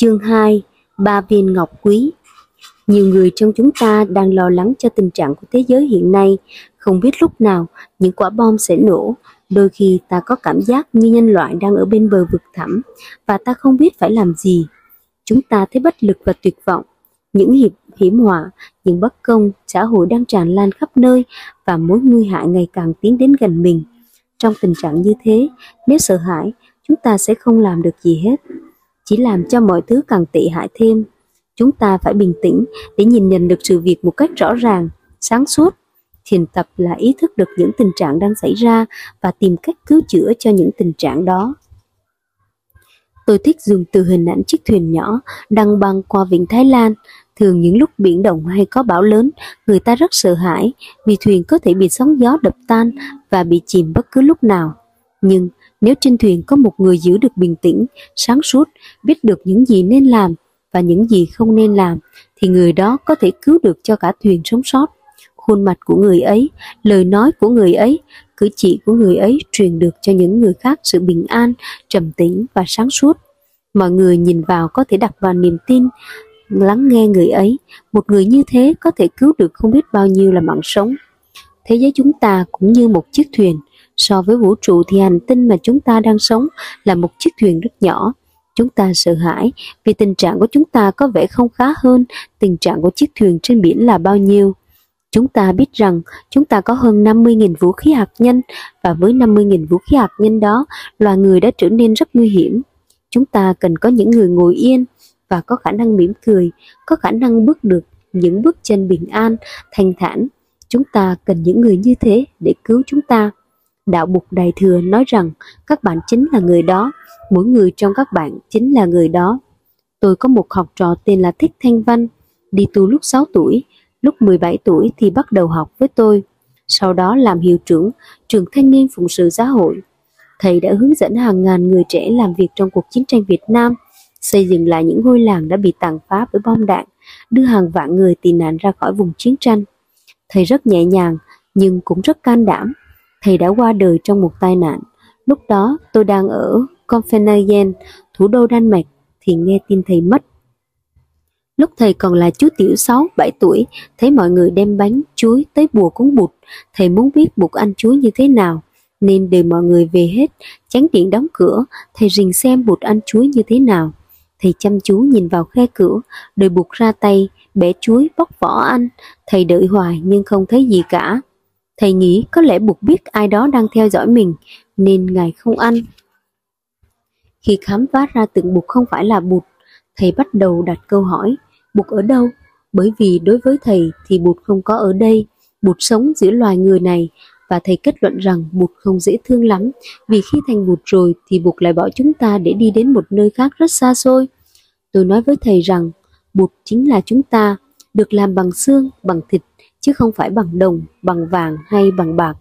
Chương 2 Ba viên ngọc quý Nhiều người trong chúng ta đang lo lắng cho tình trạng của thế giới hiện nay, không biết lúc nào những quả bom sẽ nổ. Đôi khi ta có cảm giác như nhân loại đang ở bên bờ vực thẳm và ta không biết phải làm gì. Chúng ta thấy bất lực và tuyệt vọng. Những hiệp hiểm họa, những bất công, xã hội đang tràn lan khắp nơi và mối nguy hại ngày càng tiến đến gần mình. Trong tình trạng như thế, nếu sợ hãi, chúng ta sẽ không làm được gì hết chỉ làm cho mọi thứ càng tệ hại thêm. Chúng ta phải bình tĩnh để nhìn nhận được sự việc một cách rõ ràng, sáng suốt. Thiền tập là ý thức được những tình trạng đang xảy ra và tìm cách cứu chữa cho những tình trạng đó. Tôi thích dùng từ hình ảnh chiếc thuyền nhỏ đang băng qua vịnh Thái Lan. Thường những lúc biển động hay có bão lớn, người ta rất sợ hãi vì thuyền có thể bị sóng gió đập tan và bị chìm bất cứ lúc nào. Nhưng nếu trên thuyền có một người giữ được bình tĩnh, sáng suốt, biết được những gì nên làm và những gì không nên làm, thì người đó có thể cứu được cho cả thuyền sống sót. Khuôn mặt của người ấy, lời nói của người ấy, cử chỉ của người ấy truyền được cho những người khác sự bình an, trầm tĩnh và sáng suốt. Mọi người nhìn vào có thể đặt vào niềm tin, lắng nghe người ấy. Một người như thế có thể cứu được không biết bao nhiêu là mạng sống. Thế giới chúng ta cũng như một chiếc thuyền, So với vũ trụ thì hành tinh mà chúng ta đang sống là một chiếc thuyền rất nhỏ. Chúng ta sợ hãi vì tình trạng của chúng ta có vẻ không khá hơn tình trạng của chiếc thuyền trên biển là bao nhiêu. Chúng ta biết rằng chúng ta có hơn 50.000 vũ khí hạt nhân và với 50.000 vũ khí hạt nhân đó, loài người đã trở nên rất nguy hiểm. Chúng ta cần có những người ngồi yên và có khả năng mỉm cười, có khả năng bước được những bước chân bình an, thanh thản. Chúng ta cần những người như thế để cứu chúng ta. Đạo Bụt Đại Thừa nói rằng các bạn chính là người đó, mỗi người trong các bạn chính là người đó. Tôi có một học trò tên là Thích Thanh Văn, đi tu lúc 6 tuổi, lúc 17 tuổi thì bắt đầu học với tôi. Sau đó làm hiệu trưởng trường thanh niên phụng sự xã hội. Thầy đã hướng dẫn hàng ngàn người trẻ làm việc trong cuộc chiến tranh Việt Nam, xây dựng lại những ngôi làng đã bị tàn phá bởi bom đạn, đưa hàng vạn người tị nạn ra khỏi vùng chiến tranh. Thầy rất nhẹ nhàng nhưng cũng rất can đảm thầy đã qua đời trong một tai nạn. Lúc đó tôi đang ở Copenhagen, thủ đô Đan Mạch, thì nghe tin thầy mất. Lúc thầy còn là chú tiểu 6, 7 tuổi, thấy mọi người đem bánh, chuối tới bùa cúng bụt, thầy muốn biết bụt ăn chuối như thế nào, nên đợi mọi người về hết, tránh điện đóng cửa, thầy rình xem bụt ăn chuối như thế nào. Thầy chăm chú nhìn vào khe cửa, đợi bụt ra tay, bẻ chuối bóc vỏ ăn, thầy đợi hoài nhưng không thấy gì cả. Thầy nghĩ có lẽ buộc biết ai đó đang theo dõi mình, nên Ngài không ăn. Khi khám phá ra tượng Bụt không phải là Bụt, thầy bắt đầu đặt câu hỏi, Bụt ở đâu? Bởi vì đối với thầy thì Bụt không có ở đây, Bụt sống giữa loài người này, và thầy kết luận rằng Bụt không dễ thương lắm, vì khi thành Bụt rồi thì Bụt lại bỏ chúng ta để đi đến một nơi khác rất xa xôi. Tôi nói với thầy rằng, Bụt chính là chúng ta, được làm bằng xương, bằng thịt chứ không phải bằng đồng, bằng vàng hay bằng bạc.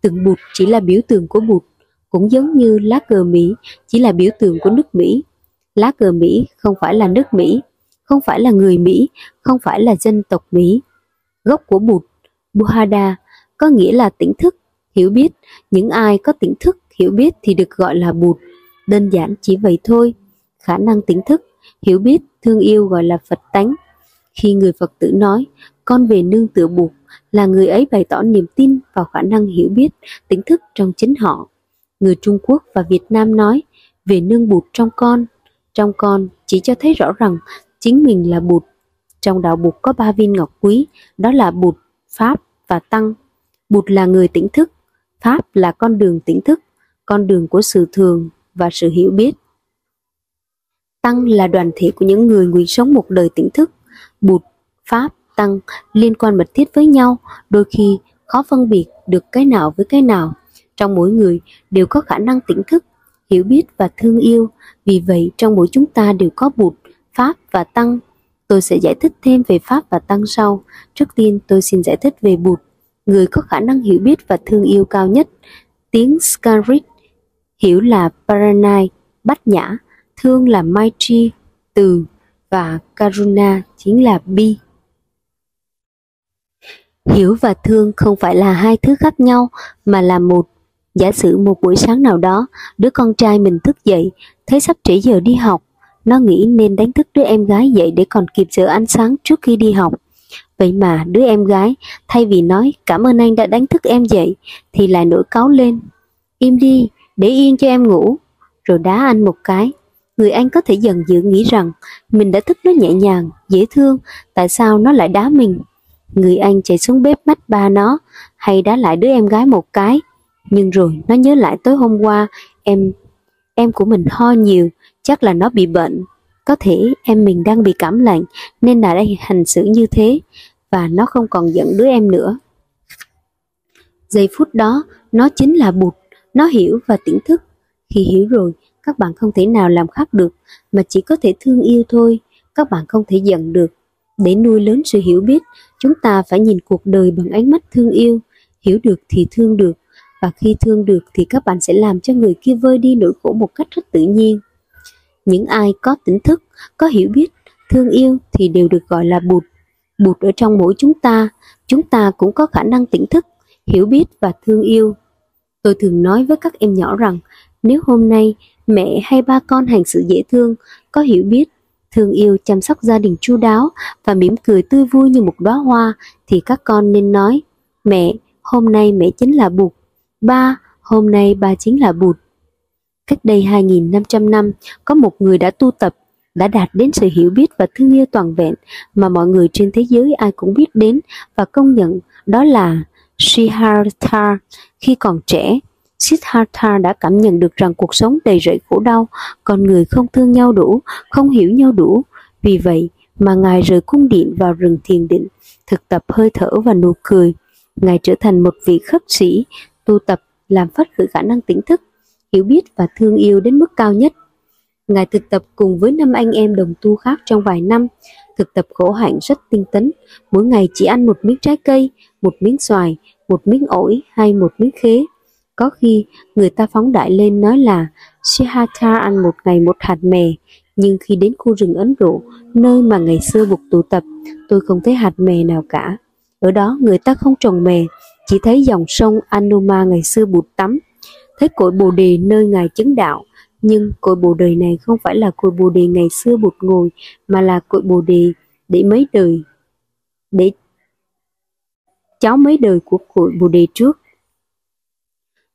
Tượng bụt chỉ là biểu tượng của bụt, cũng giống như lá cờ Mỹ chỉ là biểu tượng của nước Mỹ. Lá cờ Mỹ không phải là nước Mỹ, không phải là người Mỹ, không phải là dân tộc Mỹ. Gốc của bụt, Buddha, có nghĩa là tỉnh thức, hiểu biết. Những ai có tỉnh thức, hiểu biết thì được gọi là bụt. Đơn giản chỉ vậy thôi. Khả năng tỉnh thức, hiểu biết, thương yêu gọi là Phật tánh. Khi người Phật tử nói, con về nương tựa buộc là người ấy bày tỏ niềm tin vào khả năng hiểu biết, tính thức trong chính họ. Người Trung Quốc và Việt Nam nói, về nương bụt trong con. Trong con chỉ cho thấy rõ rằng chính mình là bụt. Trong đạo bụt có ba viên ngọc quý, đó là bụt, pháp và tăng. Bụt là người tỉnh thức, pháp là con đường tỉnh thức, con đường của sự thường và sự hiểu biết. Tăng là đoàn thể của những người nguyện sống một đời tỉnh thức. Bụt, pháp tăng liên quan mật thiết với nhau, đôi khi khó phân biệt được cái nào với cái nào. Trong mỗi người đều có khả năng tỉnh thức, hiểu biết và thương yêu, vì vậy trong mỗi chúng ta đều có bụt, pháp và tăng. Tôi sẽ giải thích thêm về pháp và tăng sau. Trước tiên tôi xin giải thích về bụt, người có khả năng hiểu biết và thương yêu cao nhất. Tiếng Sanskrit hiểu là Paranai, bát nhã, thương là Maitri, từ và Karuna chính là bi. Hiểu và thương không phải là hai thứ khác nhau mà là một. Giả sử một buổi sáng nào đó, đứa con trai mình thức dậy, thấy sắp trễ giờ đi học, nó nghĩ nên đánh thức đứa em gái dậy để còn kịp giờ ăn sáng trước khi đi học. Vậy mà đứa em gái thay vì nói cảm ơn anh đã đánh thức em dậy thì lại nổi cáu lên. Im đi, để yên cho em ngủ. Rồi đá anh một cái. Người anh có thể dần dự nghĩ rằng mình đã thức nó nhẹ nhàng, dễ thương, tại sao nó lại đá mình. Người anh chạy xuống bếp mách ba nó, hay đá lại đứa em gái một cái. Nhưng rồi nó nhớ lại tối hôm qua em em của mình ho nhiều, chắc là nó bị bệnh. Có thể em mình đang bị cảm lạnh nên là đây hành xử như thế và nó không còn giận đứa em nữa. Giây phút đó, nó chính là bụt, nó hiểu và tỉnh thức. Khi hiểu rồi, các bạn không thể nào làm khác được mà chỉ có thể thương yêu thôi, các bạn không thể giận được. Để nuôi lớn sự hiểu biết, chúng ta phải nhìn cuộc đời bằng ánh mắt thương yêu, hiểu được thì thương được, và khi thương được thì các bạn sẽ làm cho người kia vơi đi nỗi khổ một cách rất tự nhiên. Những ai có tỉnh thức, có hiểu biết, thương yêu thì đều được gọi là bụt. Bụt ở trong mỗi chúng ta, chúng ta cũng có khả năng tỉnh thức, hiểu biết và thương yêu. Tôi thường nói với các em nhỏ rằng, nếu hôm nay mẹ hay ba con hành xử dễ thương, có hiểu biết, thương yêu chăm sóc gia đình chu đáo và mỉm cười tươi vui như một đóa hoa, thì các con nên nói, mẹ, hôm nay mẹ chính là Bụt, ba, hôm nay ba chính là Bụt. Cách đây 2.500 năm, có một người đã tu tập, đã đạt đến sự hiểu biết và thương yêu toàn vẹn mà mọi người trên thế giới ai cũng biết đến và công nhận đó là Siddhartha. Khi còn trẻ, Siddhartha đã cảm nhận được rằng cuộc sống đầy rẫy khổ đau, con người không thương nhau đủ, không hiểu nhau đủ. Vì vậy mà Ngài rời cung điện vào rừng thiền định, thực tập hơi thở và nụ cười. Ngài trở thành một vị khất sĩ, tu tập làm phát khởi khả năng tỉnh thức hiểu biết và thương yêu đến mức cao nhất. Ngài thực tập cùng với năm anh em đồng tu khác trong vài năm, thực tập khổ hạnh rất tinh tấn, mỗi ngày chỉ ăn một miếng trái cây, một miếng xoài, một miếng ổi hay một miếng khế. Có khi người ta phóng đại lên nói là Siddhartha ăn một ngày một hạt mè, nhưng khi đến khu rừng Ấn Độ, nơi mà ngày xưa buộc tụ tập, tôi không thấy hạt mè nào cả. Ở đó người ta không trồng mè, chỉ thấy dòng sông Anuma ngày xưa bụt tắm, thấy cội bồ đề nơi ngài chứng đạo nhưng cội bồ đề này không phải là cội bồ đề ngày xưa bụt ngồi mà là cội bồ đề để mấy đời để cháu mấy đời của cội bồ đề trước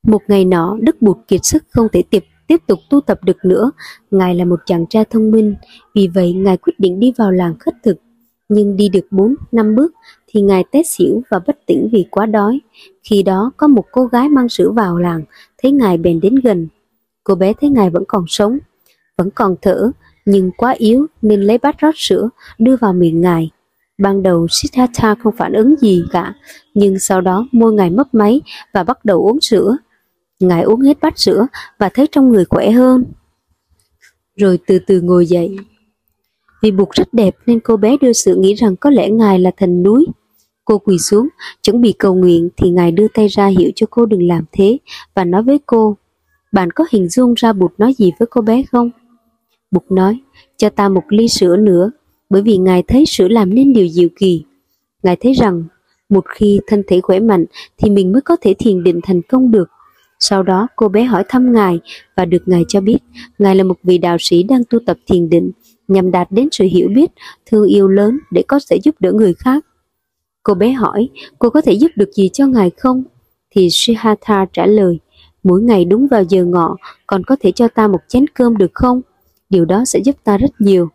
một ngày nọ đức bụt kiệt sức không thể tiếp tiếp tục tu tập được nữa ngài là một chàng trai thông minh vì vậy ngài quyết định đi vào làng khất thực nhưng đi được 4 năm bước thì ngài té xỉu và bất tỉnh vì quá đói. Khi đó có một cô gái mang sữa vào làng, thấy ngài bèn đến gần. Cô bé thấy ngài vẫn còn sống, vẫn còn thở, nhưng quá yếu nên lấy bát rót sữa đưa vào miệng ngài. Ban đầu Siddhartha không phản ứng gì cả, nhưng sau đó môi ngài mấp máy và bắt đầu uống sữa. Ngài uống hết bát sữa và thấy trong người khỏe hơn. Rồi từ từ ngồi dậy. Vì bụt rất đẹp nên cô bé đưa sự nghĩ rằng có lẽ ngài là thần núi. Cô quỳ xuống, chuẩn bị cầu nguyện thì ngài đưa tay ra hiệu cho cô đừng làm thế và nói với cô, bạn có hình dung ra bụt nói gì với cô bé không? Bụt nói, cho ta một ly sữa nữa, bởi vì ngài thấy sữa làm nên điều diệu kỳ. Ngài thấy rằng, một khi thân thể khỏe mạnh thì mình mới có thể thiền định thành công được. Sau đó cô bé hỏi thăm Ngài và được Ngài cho biết Ngài là một vị đạo sĩ đang tu tập thiền định nhằm đạt đến sự hiểu biết, thương yêu lớn để có thể giúp đỡ người khác. Cô bé hỏi, cô có thể giúp được gì cho ngài không? Thì Siddhartha trả lời, mỗi ngày đúng vào giờ ngọ, còn có thể cho ta một chén cơm được không? Điều đó sẽ giúp ta rất nhiều.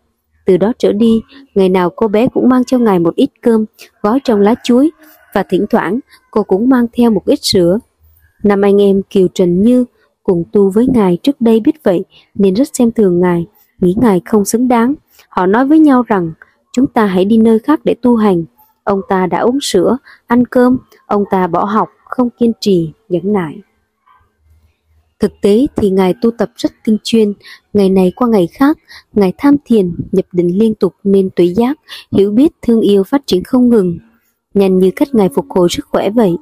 Từ đó trở đi, ngày nào cô bé cũng mang cho ngài một ít cơm, gói trong lá chuối, và thỉnh thoảng cô cũng mang theo một ít sữa. Năm anh em Kiều Trần Như cùng tu với ngài trước đây biết vậy nên rất xem thường ngài nghĩ ngài không xứng đáng. Họ nói với nhau rằng, chúng ta hãy đi nơi khác để tu hành. Ông ta đã uống sữa, ăn cơm, ông ta bỏ học, không kiên trì, nhẫn nại. Thực tế thì Ngài tu tập rất tinh chuyên, ngày này qua ngày khác, Ngài tham thiền, nhập định liên tục nên tuệ giác, hiểu biết, thương yêu phát triển không ngừng. Nhanh như cách Ngài phục hồi sức khỏe vậy.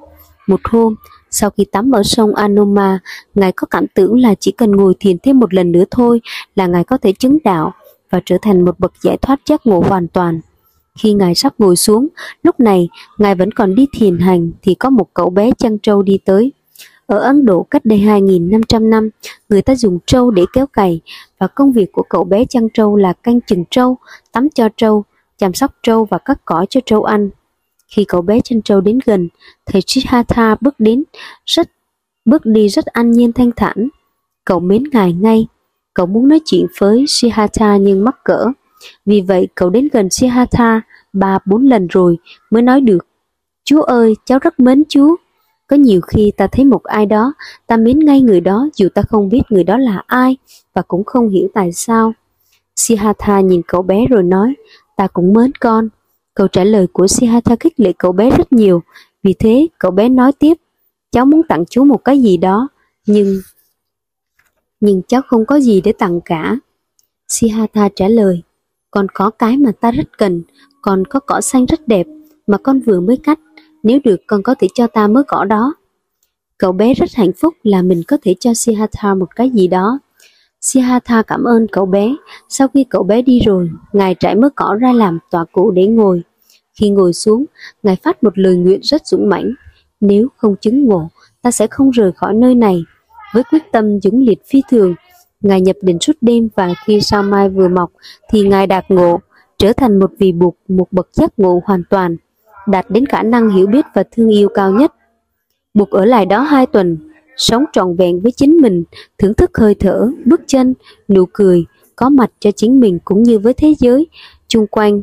Một hôm, sau khi tắm ở sông Anoma, Ngài có cảm tưởng là chỉ cần ngồi thiền thêm một lần nữa thôi là Ngài có thể chứng đạo và trở thành một bậc giải thoát giác ngộ hoàn toàn. Khi Ngài sắp ngồi xuống, lúc này Ngài vẫn còn đi thiền hành thì có một cậu bé chăn trâu đi tới. Ở Ấn Độ cách đây 2.500 năm, người ta dùng trâu để kéo cày và công việc của cậu bé chăn trâu là canh chừng trâu, tắm cho trâu, chăm sóc trâu và cắt cỏ cho trâu ăn. Khi cậu bé chân trâu đến gần, thầy Siddhartha bước đến, rất bước đi rất an nhiên thanh thản. Cậu mến ngài ngay, cậu muốn nói chuyện với Sihatha nhưng mắc cỡ. Vì vậy cậu đến gần Sihatha ba bốn lần rồi mới nói được. Chú ơi, cháu rất mến chú. Có nhiều khi ta thấy một ai đó, ta mến ngay người đó dù ta không biết người đó là ai và cũng không hiểu tại sao. Sihatha nhìn cậu bé rồi nói, ta cũng mến con. Câu trả lời của Siddhartha khích lệ cậu bé rất nhiều, vì thế cậu bé nói tiếp, cháu muốn tặng chú một cái gì đó, nhưng nhưng cháu không có gì để tặng cả. Siddhartha trả lời, con có cái mà ta rất cần, còn có cỏ xanh rất đẹp mà con vừa mới cắt, nếu được con có thể cho ta mớ cỏ đó. Cậu bé rất hạnh phúc là mình có thể cho Siddhartha một cái gì đó. Siddhartha cảm ơn cậu bé. Sau khi cậu bé đi rồi, ngài trải mớ cỏ ra làm tòa cụ để ngồi. Khi ngồi xuống, ngài phát một lời nguyện rất dũng mãnh. Nếu không chứng ngộ, ta sẽ không rời khỏi nơi này. Với quyết tâm dũng liệt phi thường, ngài nhập định suốt đêm và khi sao mai vừa mọc thì ngài đạt ngộ, trở thành một vị bụt, một bậc giác ngộ hoàn toàn, đạt đến khả năng hiểu biết và thương yêu cao nhất. Bụt ở lại đó hai tuần, sống trọn vẹn với chính mình, thưởng thức hơi thở, bước chân, nụ cười, có mặt cho chính mình cũng như với thế giới chung quanh.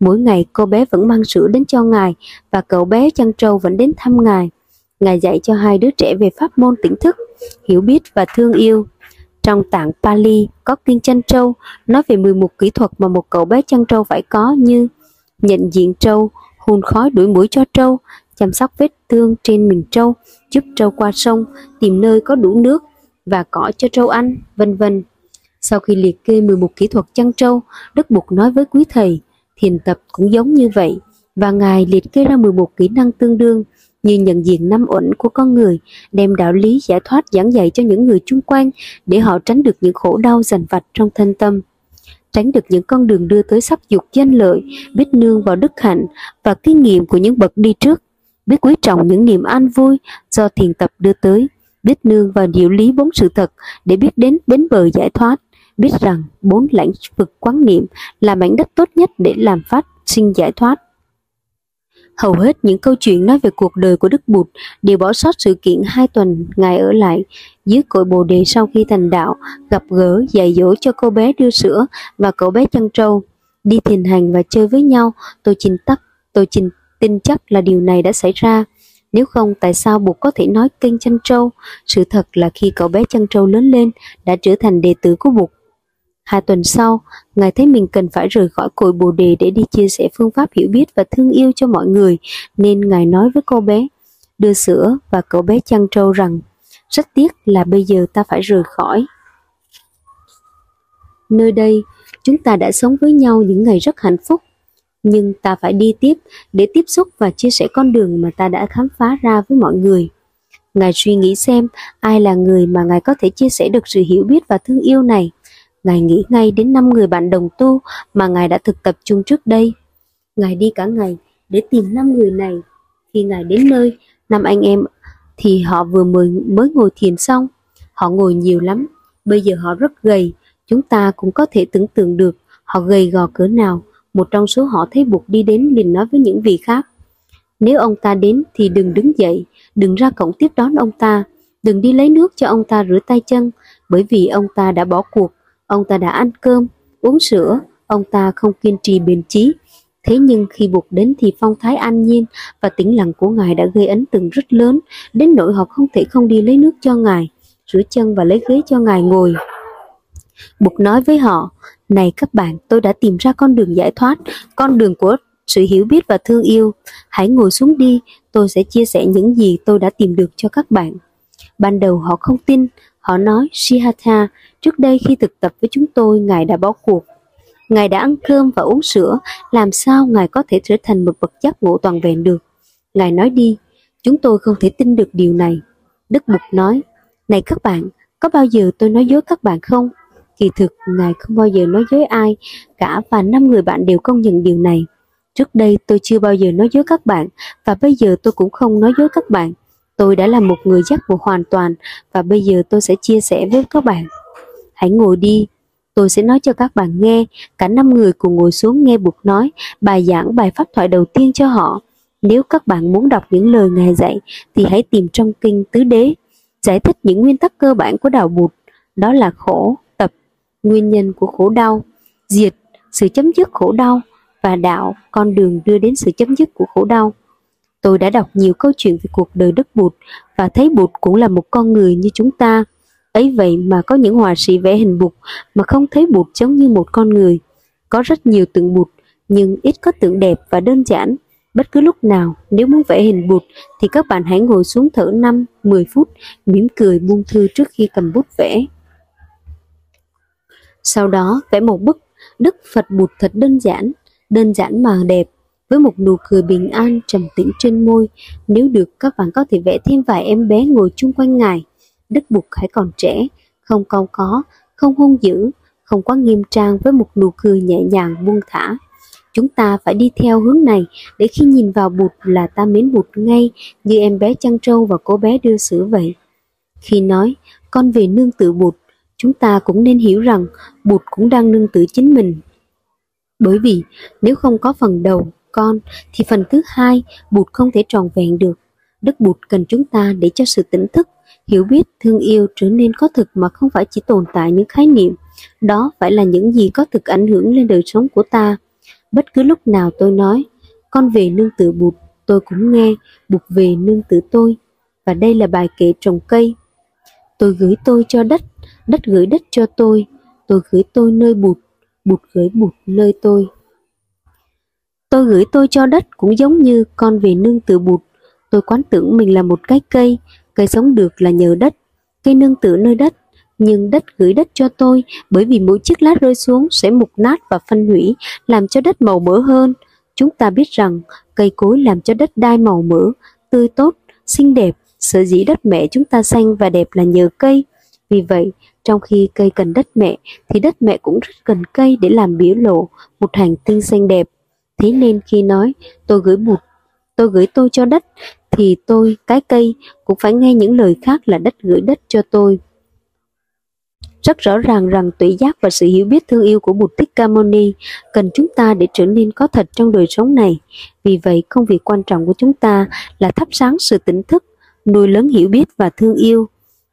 Mỗi ngày cô bé vẫn mang sữa đến cho ngài và cậu bé chăn trâu vẫn đến thăm ngài. Ngài dạy cho hai đứa trẻ về pháp môn tỉnh thức, hiểu biết và thương yêu. Trong tạng Pali có kinh chăn trâu nói về 11 kỹ thuật mà một cậu bé chăn trâu phải có như nhận diện trâu, hùn khói đuổi mũi cho trâu, chăm sóc vết thương trên mình trâu, giúp trâu qua sông, tìm nơi có đủ nước và cỏ cho trâu ăn, vân vân. Sau khi liệt kê 11 kỹ thuật chăn trâu, Đức Bụt nói với quý thầy, thiền tập cũng giống như vậy, và Ngài liệt kê ra 11 kỹ năng tương đương như nhận diện năm uẩn của con người, đem đạo lý giải thoát giảng dạy cho những người chung quanh để họ tránh được những khổ đau dằn vặt trong thân tâm tránh được những con đường đưa tới sắc dục danh lợi, biết nương vào đức hạnh và kinh nghiệm của những bậc đi trước, biết quý trọng những niềm an vui do thiền tập đưa tới, biết nương vào diệu lý bốn sự thật để biết đến bến bờ giải thoát, biết rằng bốn lãnh vực quán niệm là mảnh đất tốt nhất để làm phát sinh giải thoát. Hầu hết những câu chuyện nói về cuộc đời của Đức Bụt đều bỏ sót sự kiện hai tuần Ngài ở lại dưới cội Bồ Đề sau khi thành đạo, gặp gỡ, dạy dỗ cho cô bé đưa sữa và cậu bé chăn trâu. Đi thiền hành và chơi với nhau, tôi trình tắc, tôi trình tin chắc là điều này đã xảy ra. Nếu không, tại sao buộc có thể nói kênh chăn trâu? Sự thật là khi cậu bé chăn trâu lớn lên, đã trở thành đệ tử của buộc. Hai tuần sau, Ngài thấy mình cần phải rời khỏi cội Bồ Đề để đi chia sẻ phương pháp hiểu biết và thương yêu cho mọi người, nên Ngài nói với cô bé, đưa sữa và cậu bé chăn trâu rằng, rất tiếc là bây giờ ta phải rời khỏi. Nơi đây, chúng ta đã sống với nhau những ngày rất hạnh phúc, nhưng ta phải đi tiếp để tiếp xúc và chia sẻ con đường mà ta đã khám phá ra với mọi người. Ngài suy nghĩ xem ai là người mà Ngài có thể chia sẻ được sự hiểu biết và thương yêu này. Ngài nghĩ ngay đến năm người bạn đồng tu mà Ngài đã thực tập chung trước đây. Ngài đi cả ngày để tìm năm người này. Khi Ngài đến nơi, năm anh em thì họ vừa mới, mới ngồi thiền xong. Họ ngồi nhiều lắm, bây giờ họ rất gầy, chúng ta cũng có thể tưởng tượng được họ gầy gò cỡ nào. Một trong số họ thấy buộc đi đến liền nói với những vị khác. Nếu ông ta đến thì đừng đứng dậy, đừng ra cổng tiếp đón ông ta, đừng đi lấy nước cho ông ta rửa tay chân, bởi vì ông ta đã bỏ cuộc Ông ta đã ăn cơm, uống sữa, ông ta không kiên trì bền chí. Thế nhưng khi buộc đến thì phong thái an nhiên và tĩnh lặng của ngài đã gây ấn tượng rất lớn, đến nỗi họ không thể không đi lấy nước cho ngài, rửa chân và lấy ghế cho ngài ngồi. Bụt nói với họ, này các bạn, tôi đã tìm ra con đường giải thoát, con đường của sự hiểu biết và thương yêu. Hãy ngồi xuống đi, tôi sẽ chia sẻ những gì tôi đã tìm được cho các bạn. Ban đầu họ không tin, họ nói Sihatha, Trước đây khi thực tập với chúng tôi, Ngài đã bỏ cuộc. Ngài đã ăn cơm và uống sữa, làm sao Ngài có thể trở thành một bậc giác ngộ toàn vẹn được? Ngài nói đi, chúng tôi không thể tin được điều này. Đức Bụt nói, này các bạn, có bao giờ tôi nói dối các bạn không? Kỳ thực, Ngài không bao giờ nói dối ai, cả và năm người bạn đều công nhận điều này. Trước đây tôi chưa bao giờ nói dối các bạn, và bây giờ tôi cũng không nói dối các bạn. Tôi đã là một người giác ngộ hoàn toàn và bây giờ tôi sẽ chia sẻ với các bạn. Hãy ngồi đi, tôi sẽ nói cho các bạn nghe. Cả năm người cùng ngồi xuống nghe buộc nói bài giảng bài pháp thoại đầu tiên cho họ. Nếu các bạn muốn đọc những lời Ngài dạy thì hãy tìm trong kinh Tứ Đế, giải thích những nguyên tắc cơ bản của đạo Bụt, đó là khổ, nguyên nhân của khổ đau, diệt, sự chấm dứt khổ đau và đạo, con đường đưa đến sự chấm dứt của khổ đau. Tôi đã đọc nhiều câu chuyện về cuộc đời Đức Bụt và thấy Bụt cũng là một con người như chúng ta. Ấy vậy mà có những họa sĩ vẽ hình Bụt mà không thấy Bụt giống như một con người. Có rất nhiều tượng Bụt nhưng ít có tượng đẹp và đơn giản. Bất cứ lúc nào nếu muốn vẽ hình Bụt thì các bạn hãy ngồi xuống thở 5-10 phút, mỉm cười buông thư trước khi cầm bút vẽ. Sau đó vẽ một bức Đức Phật Bụt thật đơn giản, đơn giản mà đẹp với một nụ cười bình an trầm tĩnh trên môi. Nếu được các bạn có thể vẽ thêm vài em bé ngồi chung quanh ngài. Đức Bụt hãy còn trẻ, không câu có, không hung dữ, không quá nghiêm trang với một nụ cười nhẹ nhàng buông thả. Chúng ta phải đi theo hướng này để khi nhìn vào Bụt là ta mến Bụt ngay như em bé chăn trâu và cô bé đưa sữa vậy. Khi nói, con về nương tự Bụt, chúng ta cũng nên hiểu rằng Bụt cũng đang nương tự chính mình. Bởi vì nếu không có phần đầu, con, thì phần thứ hai Bụt không thể tròn vẹn được. Đức Bụt cần chúng ta để cho sự tỉnh thức, hiểu biết, thương yêu trở nên có thực mà không phải chỉ tồn tại những khái niệm. Đó phải là những gì có thực ảnh hưởng lên đời sống của ta. Bất cứ lúc nào tôi nói, con về nương tự Bụt, tôi cũng nghe, Bụt về nương tự tôi. Và đây là bài kệ trồng cây. Tôi gửi tôi cho đất, đất gửi đất cho tôi, tôi gửi tôi nơi Bụt, Bụt gửi Bụt nơi tôi. Tôi gửi tôi cho đất cũng giống như con về nương tự bụt. Tôi quán tưởng mình là một cái cây, cây sống được là nhờ đất, cây nương tự nơi đất. Nhưng đất gửi đất cho tôi bởi vì mỗi chiếc lá rơi xuống sẽ mục nát và phân hủy, làm cho đất màu mỡ hơn. Chúng ta biết rằng cây cối làm cho đất đai màu mỡ, tươi tốt, xinh đẹp. Sở dĩ đất mẹ chúng ta xanh và đẹp là nhờ cây. Vì vậy, trong khi cây cần đất mẹ, thì đất mẹ cũng rất cần cây để làm biểu lộ một hành tinh xanh đẹp. Thế nên khi nói tôi gửi một tôi gửi tôi cho đất, thì tôi, cái cây, cũng phải nghe những lời khác là đất gửi đất cho tôi. Rất rõ ràng rằng tuệ giác và sự hiểu biết thương yêu của Bụt Thích Ca Mâu Ni cần chúng ta để trở nên có thật trong đời sống này. Vì vậy, công việc quan trọng của chúng ta là thắp sáng sự tỉnh thức, nuôi lớn hiểu biết và thương yêu.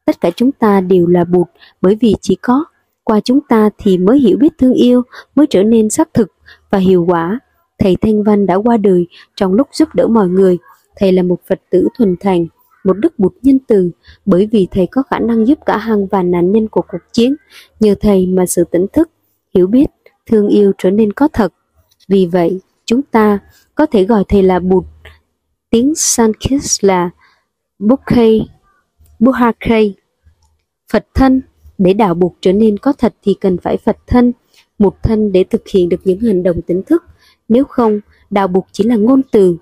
Tất cả chúng ta đều là Bụt bởi vì chỉ có qua chúng ta thì mới hiểu biết thương yêu, mới trở nên xác thực và hiệu quả thầy Thanh Văn đã qua đời trong lúc giúp đỡ mọi người. Thầy là một Phật tử thuần thành, một đức bụt nhân từ, bởi vì thầy có khả năng giúp cả hàng và nạn nhân của cuộc chiến. Nhờ thầy mà sự tỉnh thức, hiểu biết, thương yêu trở nên có thật. Vì vậy, chúng ta có thể gọi thầy là bụt. Tiếng Sanskrit là Bukhe Buhakhei. Phật thân, để đạo buộc trở nên có thật thì cần phải Phật thân, một thân để thực hiện được những hành động tỉnh thức nếu không, đạo buộc chỉ là ngôn từ.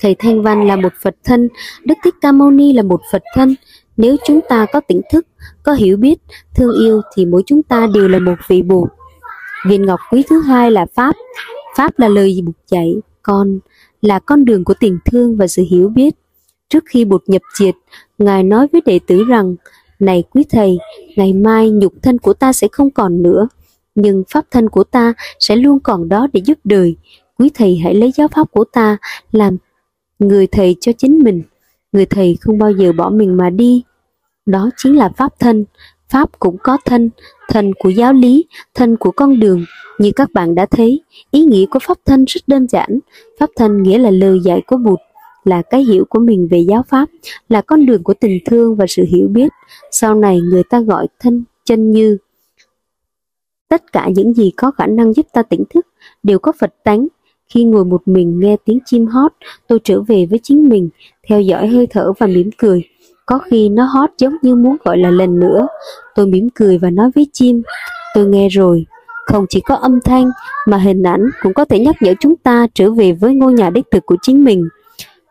Thầy Thanh Văn là một Phật thân, Đức Thích Ca Mâu Ni là một Phật thân. Nếu chúng ta có tỉnh thức, có hiểu biết, thương yêu thì mỗi chúng ta đều là một vị buộc. Viên ngọc quý thứ hai là Pháp. Pháp là lời buộc dạy, con là con đường của tình thương và sự hiểu biết. Trước khi Bụt nhập diệt, Ngài nói với đệ tử rằng, Này quý thầy, ngày mai nhục thân của ta sẽ không còn nữa nhưng pháp thân của ta sẽ luôn còn đó để giúp đời. Quý thầy hãy lấy giáo pháp của ta làm người thầy cho chính mình. Người thầy không bao giờ bỏ mình mà đi. Đó chính là pháp thân. Pháp cũng có thân, thân của giáo lý, thân của con đường. Như các bạn đã thấy, ý nghĩa của pháp thân rất đơn giản. Pháp thân nghĩa là lời dạy của Bụt, là cái hiểu của mình về giáo pháp, là con đường của tình thương và sự hiểu biết. Sau này người ta gọi thân chân như Tất cả những gì có khả năng giúp ta tỉnh thức đều có Phật tánh. Khi ngồi một mình nghe tiếng chim hót, tôi trở về với chính mình, theo dõi hơi thở và mỉm cười. Có khi nó hót giống như muốn gọi là lần nữa. Tôi mỉm cười và nói với chim, tôi nghe rồi. Không chỉ có âm thanh, mà hình ảnh cũng có thể nhắc nhở chúng ta trở về với ngôi nhà đích thực của chính mình.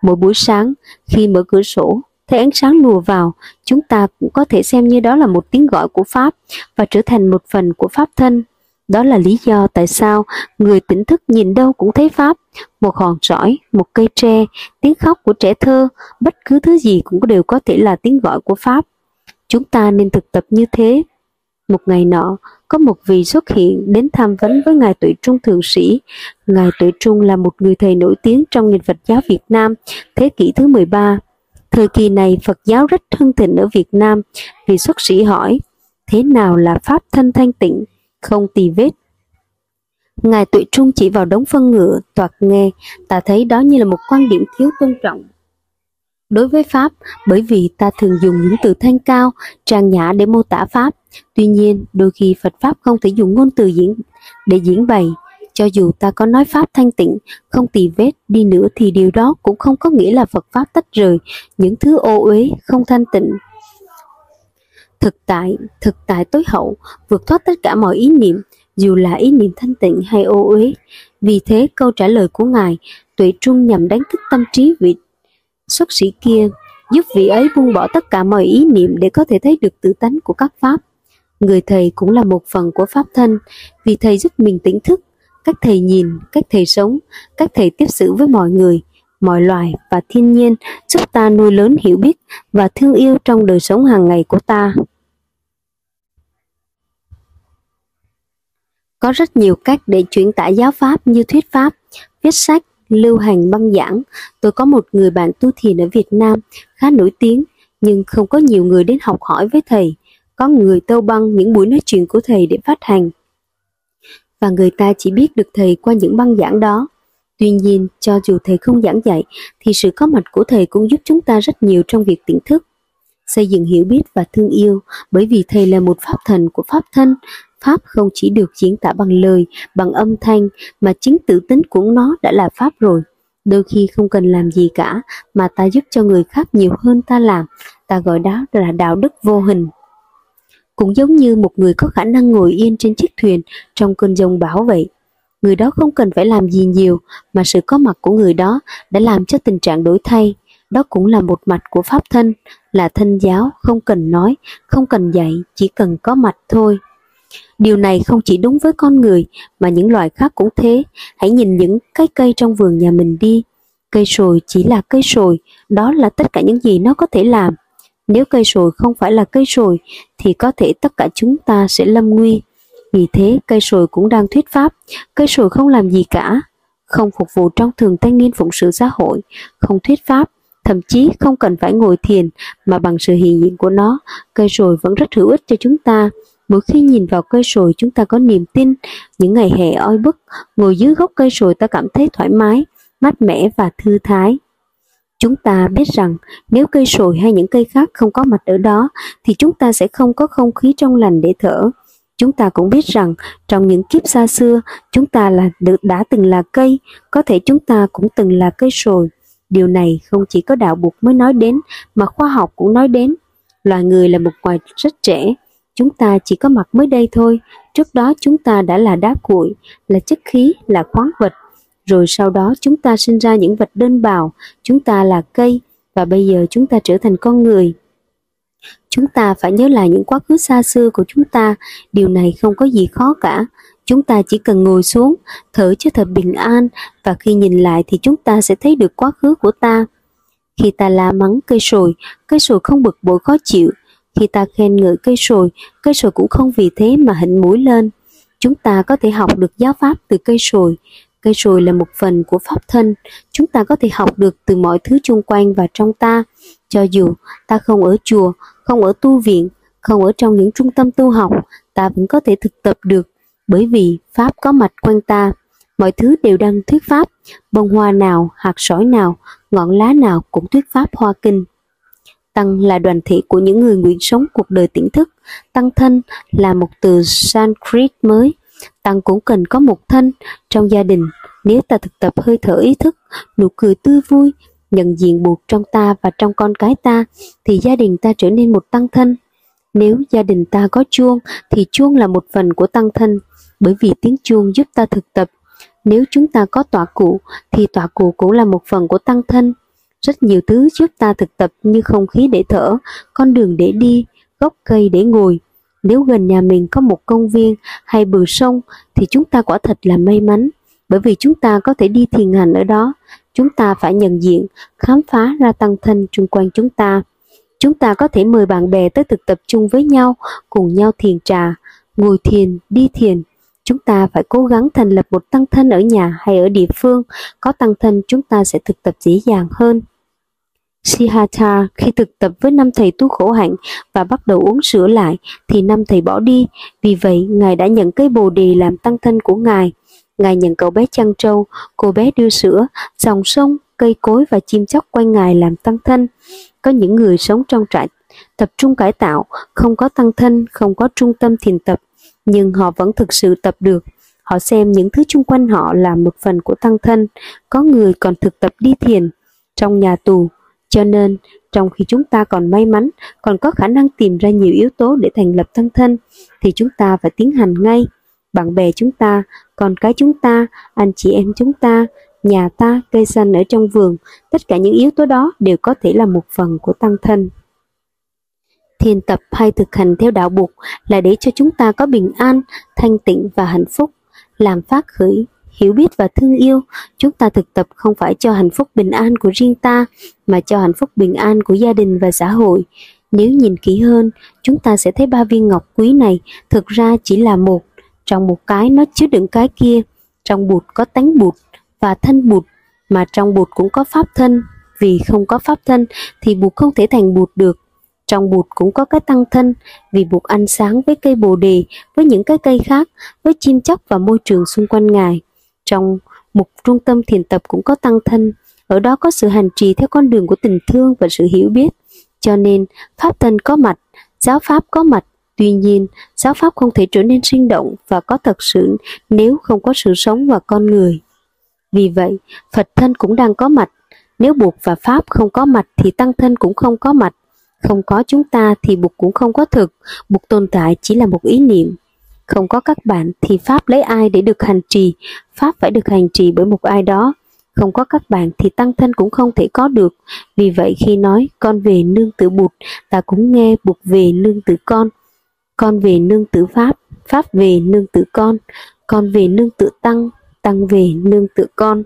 Mỗi buổi sáng, khi mở cửa sổ, thấy ánh sáng lùa vào, chúng ta cũng có thể xem như đó là một tiếng gọi của Pháp và trở thành một phần của Pháp thân. Đó là lý do tại sao người tỉnh thức nhìn đâu cũng thấy Pháp, một hòn sỏi, một cây tre, tiếng khóc của trẻ thơ, bất cứ thứ gì cũng đều có thể là tiếng gọi của Pháp. Chúng ta nên thực tập như thế. Một ngày nọ, có một vị xuất hiện đến tham vấn với Ngài Tuệ Trung Thượng Sĩ. Ngài Tuệ Trung là một người thầy nổi tiếng trong nền Phật giáo Việt Nam, thế kỷ thứ 13. Thời kỳ này Phật giáo rất hưng thịnh ở Việt Nam, vị xuất sĩ hỏi, thế nào là Pháp thân thanh tịnh, không tì vết? Ngài Tuệ Trung chỉ vào đống phân ngựa, toạt nghe, ta thấy đó như là một quan điểm thiếu tôn trọng. Đối với Pháp, bởi vì ta thường dùng những từ thanh cao, trang nhã để mô tả Pháp, tuy nhiên đôi khi Phật Pháp không thể dùng ngôn từ diễn để diễn bày, cho dù ta có nói Pháp thanh tịnh, không tì vết đi nữa thì điều đó cũng không có nghĩa là Phật Pháp tách rời những thứ ô uế, không thanh tịnh. Thực tại, thực tại tối hậu, vượt thoát tất cả mọi ý niệm, dù là ý niệm thanh tịnh hay ô uế. Vì thế câu trả lời của Ngài, tuệ trung nhằm đánh thức tâm trí vị xuất sĩ kia, giúp vị ấy buông bỏ tất cả mọi ý niệm để có thể thấy được tự tánh của các pháp. Người thầy cũng là một phần của pháp thân, vì thầy giúp mình tỉnh thức, cách thầy nhìn, cách thầy sống, cách thầy tiếp xử với mọi người, mọi loài và thiên nhiên giúp ta nuôi lớn hiểu biết và thương yêu trong đời sống hàng ngày của ta. Có rất nhiều cách để chuyển tải giáo pháp như thuyết pháp, viết sách, lưu hành băng giảng. Tôi có một người bạn tu thiền ở Việt Nam khá nổi tiếng, nhưng không có nhiều người đến học hỏi với thầy. Có người tâu băng những buổi nói chuyện của thầy để phát hành. Và người ta chỉ biết được thầy qua những băng giảng đó. Tuy nhiên, cho dù thầy không giảng dạy, thì sự có mặt của thầy cũng giúp chúng ta rất nhiều trong việc tỉnh thức, xây dựng hiểu biết và thương yêu, bởi vì thầy là một pháp thần của pháp thân, Pháp không chỉ được diễn tả bằng lời, bằng âm thanh, mà chính tự tính của nó đã là Pháp rồi. Đôi khi không cần làm gì cả, mà ta giúp cho người khác nhiều hơn ta làm, ta gọi đó là đạo đức vô hình. Cũng giống như một người có khả năng ngồi yên trên chiếc thuyền trong cơn giông bão vậy. Người đó không cần phải làm gì nhiều, mà sự có mặt của người đó đã làm cho tình trạng đổi thay. Đó cũng là một mặt của Pháp thân, là thân giáo, không cần nói, không cần dạy, chỉ cần có mặt thôi. Điều này không chỉ đúng với con người mà những loài khác cũng thế. Hãy nhìn những cái cây trong vườn nhà mình đi. Cây sồi chỉ là cây sồi, đó là tất cả những gì nó có thể làm. Nếu cây sồi không phải là cây sồi thì có thể tất cả chúng ta sẽ lâm nguy. Vì thế cây sồi cũng đang thuyết pháp, cây sồi không làm gì cả, không phục vụ trong thường thanh niên phụng sự xã hội, không thuyết pháp, thậm chí không cần phải ngồi thiền mà bằng sự hiện diện của nó, cây sồi vẫn rất hữu ích cho chúng ta. Mỗi khi nhìn vào cây sồi chúng ta có niềm tin, những ngày hè oi bức, ngồi dưới gốc cây sồi ta cảm thấy thoải mái, mát mẻ và thư thái. Chúng ta biết rằng nếu cây sồi hay những cây khác không có mặt ở đó thì chúng ta sẽ không có không khí trong lành để thở. Chúng ta cũng biết rằng trong những kiếp xa xưa chúng ta là được đã từng là cây, có thể chúng ta cũng từng là cây sồi. Điều này không chỉ có đạo buộc mới nói đến mà khoa học cũng nói đến. Loài người là một loài rất trẻ, Chúng ta chỉ có mặt mới đây thôi, trước đó chúng ta đã là đá cuội, là chất khí, là khoáng vật. Rồi sau đó chúng ta sinh ra những vật đơn bào, chúng ta là cây, và bây giờ chúng ta trở thành con người. Chúng ta phải nhớ lại những quá khứ xa xưa của chúng ta, điều này không có gì khó cả. Chúng ta chỉ cần ngồi xuống, thở cho thật bình an, và khi nhìn lại thì chúng ta sẽ thấy được quá khứ của ta. Khi ta la mắng cây sồi, cây sồi không bực bội khó chịu, khi ta khen ngợi cây sồi, cây sồi cũng không vì thế mà hỉnh mũi lên. Chúng ta có thể học được giáo pháp từ cây sồi. Cây sồi là một phần của pháp thân. Chúng ta có thể học được từ mọi thứ chung quanh và trong ta. Cho dù ta không ở chùa, không ở tu viện, không ở trong những trung tâm tu học, ta vẫn có thể thực tập được bởi vì Pháp có mặt quanh ta. Mọi thứ đều đang thuyết Pháp, bông hoa nào, hạt sỏi nào, ngọn lá nào cũng thuyết Pháp hoa kinh. Tăng là đoàn thể của những người nguyện sống cuộc đời tỉnh thức. Tăng thân là một từ Sanskrit mới. Tăng cũng cần có một thân trong gia đình. Nếu ta thực tập hơi thở ý thức, nụ cười tươi vui, nhận diện buộc trong ta và trong con cái ta, thì gia đình ta trở nên một tăng thân. Nếu gia đình ta có chuông, thì chuông là một phần của tăng thân, bởi vì tiếng chuông giúp ta thực tập. Nếu chúng ta có tọa cụ, thì tọa cụ cũng là một phần của tăng thân. Rất nhiều thứ giúp ta thực tập như không khí để thở, con đường để đi, gốc cây để ngồi. Nếu gần nhà mình có một công viên hay bờ sông thì chúng ta quả thật là may mắn, bởi vì chúng ta có thể đi thiền hành ở đó. Chúng ta phải nhận diện, khám phá ra tăng thân chung quanh chúng ta. Chúng ta có thể mời bạn bè tới thực tập chung với nhau, cùng nhau thiền trà, ngồi thiền, đi thiền. Chúng ta phải cố gắng thành lập một tăng thân ở nhà hay ở địa phương. Có tăng thân chúng ta sẽ thực tập dễ dàng hơn. Siddhartha khi thực tập với năm thầy tu khổ hạnh và bắt đầu uống sữa lại thì năm thầy bỏ đi. Vì vậy, Ngài đã nhận cây bồ đề làm tăng thân của Ngài. Ngài nhận cậu bé chăn trâu, cô bé đưa sữa, dòng sông, cây cối và chim chóc quanh Ngài làm tăng thân. Có những người sống trong trại tập trung cải tạo, không có tăng thân, không có trung tâm thiền tập, nhưng họ vẫn thực sự tập được. Họ xem những thứ chung quanh họ là một phần của tăng thân, có người còn thực tập đi thiền. Trong nhà tù, cho nên, trong khi chúng ta còn may mắn, còn có khả năng tìm ra nhiều yếu tố để thành lập thân thân, thì chúng ta phải tiến hành ngay. Bạn bè chúng ta, con cái chúng ta, anh chị em chúng ta, nhà ta, cây xanh ở trong vườn, tất cả những yếu tố đó đều có thể là một phần của tăng thân. Thiền tập hay thực hành theo đạo Bụt là để cho chúng ta có bình an, thanh tịnh và hạnh phúc, làm phát khởi hiểu biết và thương yêu, chúng ta thực tập không phải cho hạnh phúc bình an của riêng ta, mà cho hạnh phúc bình an của gia đình và xã hội. Nếu nhìn kỹ hơn, chúng ta sẽ thấy ba viên ngọc quý này thực ra chỉ là một, trong một cái nó chứa đựng cái kia. Trong bụt có tánh bụt và thân bụt, mà trong bụt cũng có pháp thân, vì không có pháp thân thì bụt không thể thành bụt được. Trong bụt cũng có cái tăng thân, vì bụt ăn sáng với cây bồ đề, với những cái cây khác, với chim chóc và môi trường xung quanh ngài. Trong một trung tâm thiền tập cũng có tăng thân, ở đó có sự hành trì theo con đường của tình thương và sự hiểu biết. Cho nên, Pháp thân có mặt, giáo Pháp có mặt, tuy nhiên, giáo Pháp không thể trở nên sinh động và có thật sự nếu không có sự sống và con người. Vì vậy, Phật thân cũng đang có mặt, nếu Bụt và Pháp không có mặt thì Tăng thân cũng không có mặt. Không có chúng ta thì Bụt cũng không có thực, Bụt tồn tại chỉ là một ý niệm. Không có các bạn thì Pháp lấy ai để được hành trì, Pháp phải được hành trì bởi một ai đó. Không có các bạn thì tăng thân cũng không thể có được. Vì vậy khi nói con về nương tử bụt, ta cũng nghe bụt về nương tử con. Con về nương tử Pháp, Pháp về nương tử con. Con về nương tử tăng, tăng về nương tử con.